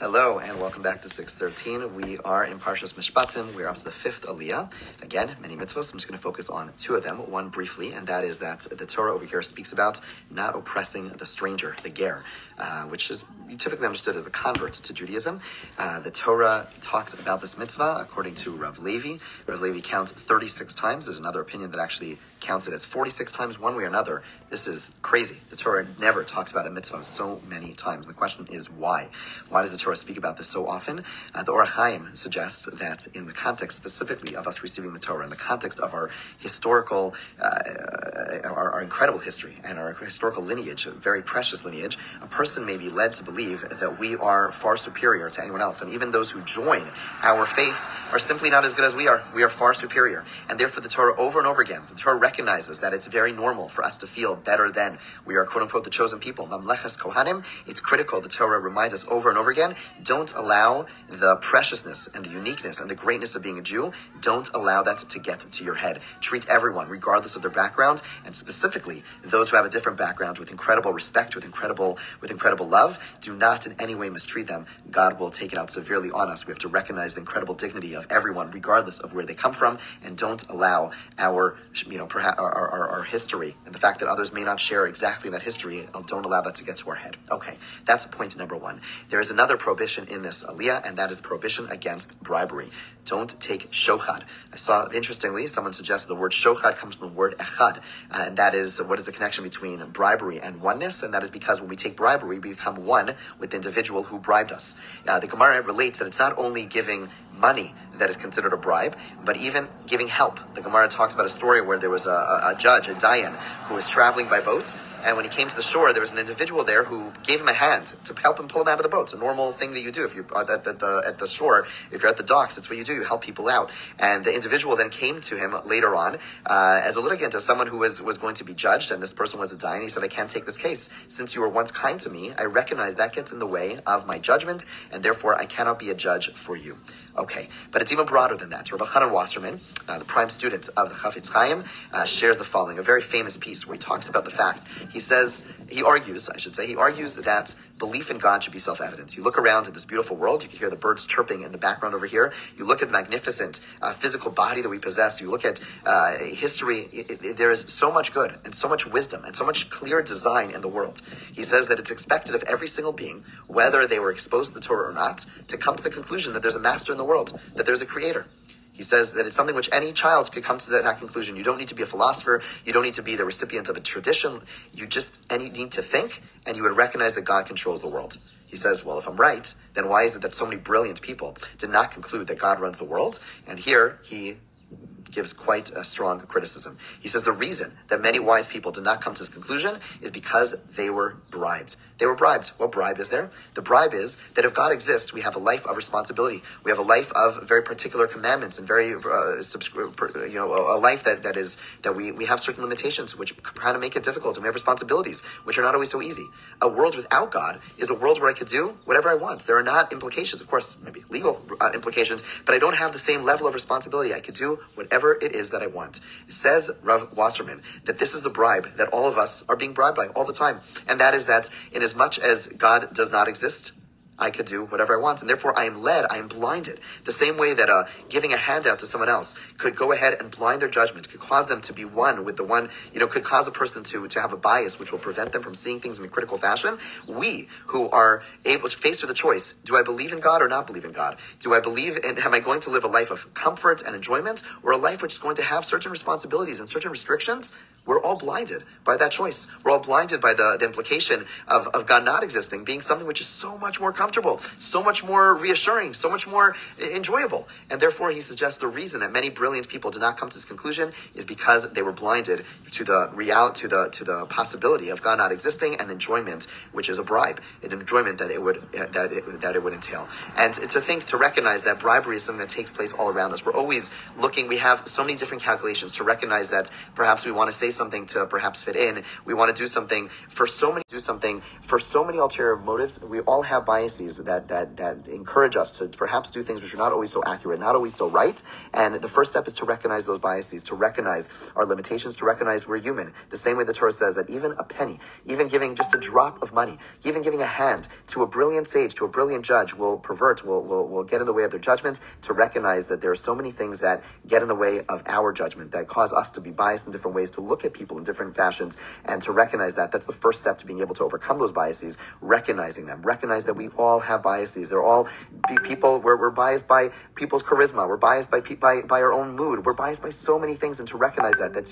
Hello and welcome back to 613. We are in Parshas Mishpatim. We're up to the fifth Aliyah. Again, many mitzvahs. I'm just going to focus on two of them. One briefly, and that is that the Torah over here speaks about not oppressing the stranger, the ger, uh, which is typically understood as the convert to Judaism. Uh, the Torah talks about this mitzvah according to Rav Levi. Rav Levi counts 36 times. There's another opinion that actually counts it as 46 times, one way or another. This is crazy. The Torah never talks about a mitzvah so many times. The question is why? Why does the Torah speak about this so often? Uh, the Or HaChaim suggests that in the context specifically of us receiving the Torah, in the context of our historical, uh, our, our incredible history and our historical lineage, a very precious lineage, a person may be led to believe that we are far superior to anyone else. And even those who join our faith are simply not as good as we are. We are far superior. And therefore, the Torah over and over again, the Torah recognizes that it's very normal for us to feel better than we are, quote unquote, the chosen people. Kohanim, it's critical. The Torah reminds us over and over again don't allow the preciousness and the uniqueness and the greatness of being a Jew, don't allow that to get to your head. Treat everyone, regardless of their background, and specifically those who have a different background, with incredible respect, with incredible, with incredible love. Do not in any way mistreat them. God will take it out severely on us. We have to recognize the incredible dignity of everyone, regardless of where they come from, and don't allow our, you know, perhaps our, our, our history and the fact that others may not share exactly that history. Don't allow that to get to our head. Okay, that's point number one. There is another prohibition in this aliyah, and that is prohibition against bribery. Don't take shochad. I saw, interestingly, someone suggested the word shochad comes from the word echad, uh, and that is what is the connection between bribery and oneness, and that is because when we take bribery, we become one with the individual who bribed us. Uh, the Gemara relates that it's not only giving money that is considered a bribe, but even giving help. The Gemara talks about a story where there was a, a, a judge, a dayan, who was traveling by boat, and when he came to the shore, there was an individual there who gave him a hand to help him pull him out of the boat. It's a normal thing that you do if you're at the, at the, at the shore, if you're at the docks, that's what you do. You help people out. And the individual then came to him later on uh, as a litigant, as someone who was, was going to be judged, and this person was a dayan. He said, I can't take this case. Since you were once kind to me, I recognize that gets in the way of my judgment, and therefore I cannot be a judge for you. Okay, but it's even broader than that. Rabbi Elchonon Wasserman, uh, the prime student of the Chafetz Chaim, uh, shares the following, a very famous piece where he talks about the fact. He says, he argues, I should say, he argues that belief in God should be self-evident. You look around at this beautiful world, you can hear the birds chirping in the background over here. You look at the magnificent uh, physical body that we possess. You look at uh, history. It, it, there is so much good and so much wisdom and so much clear design in the world. He says that it's expected of every single being, whether they were exposed to the Torah or not, to come to the conclusion that there's a master in the world, that there's a creator. He says that it's something which any child could come to that, conclusion. You don't need to be a philosopher. You don't need to be the recipient of a tradition. You just and you need to think, and you would recognize that God controls the world. He says, well, if I'm right, then why is it that so many brilliant people did not conclude that God runs the world? And here he gives quite a strong criticism. He says the reason that many wise people did not come to this conclusion is because they were bribed. They were bribed. What bribe is there? The bribe is that if God exists, we have a life of responsibility. We have a life of very particular commandments and very, uh, you know, a, life that, that is, that we, we have certain limitations which kind of make it difficult and we have responsibilities which are not always so easy. A world without God is a world where I could do whatever I want. There are not implications, of course, maybe legal uh, implications, but I don't have the same level of responsibility. I could do whatever it is that I want. Says Rav Wasserman that this is the bribe that all of us are being bribed by all the time. And that is that in as much as God does not exist, I could do whatever I want. And therefore, I am led, I am blinded. The same way that uh, giving a handout to someone else could go ahead and blind their judgment, could cause them to be one with the one, you know, could cause a person to, to have a bias which will prevent them from seeing things in a critical fashion. We, who are able to face with a choice, do I believe in God or not believe in God? Do I believe in, am I going to live a life of comfort and enjoyment or a life which is going to have certain responsibilities and certain restrictions? We're all blinded by that choice. We're all blinded by the, the implication of, of God not existing being something which is so much more comfortable, so much more reassuring, so much more enjoyable. And therefore, he suggests the reason that many brilliant people did not come to this conclusion is because they were blinded to the reality, to the to the possibility of God not existing and enjoyment, which is a bribe, an enjoyment that it would eh, that it, that it would entail. And to think to recognize that bribery is something that takes place all around us. We're always looking. We have so many different calculations to recognize that perhaps we want to say say something to perhaps fit in. We want to do something for so many do something for so many ulterior motives. We all have biases that that that encourage us to perhaps do things which are not always so accurate, not always so right. And the first step is to recognize those biases, to recognize our limitations, to recognize we're human. The same way the Torah says that even a penny, even giving just a drop of money, even giving a hand to a brilliant sage, to a brilliant judge, will pervert, will will, will get in the way of their judgments. To recognize that there are so many things that get in the way of our judgment, that cause us to be biased in different ways, to look at people in different fashions, and to recognize that. That's the first step to being able to overcome those biases, recognizing them. Recognize that we all have biases. They're all people, we're, we're biased by people's charisma. We're biased by, by, by our own mood. We're biased by so many things, and to recognize that, that's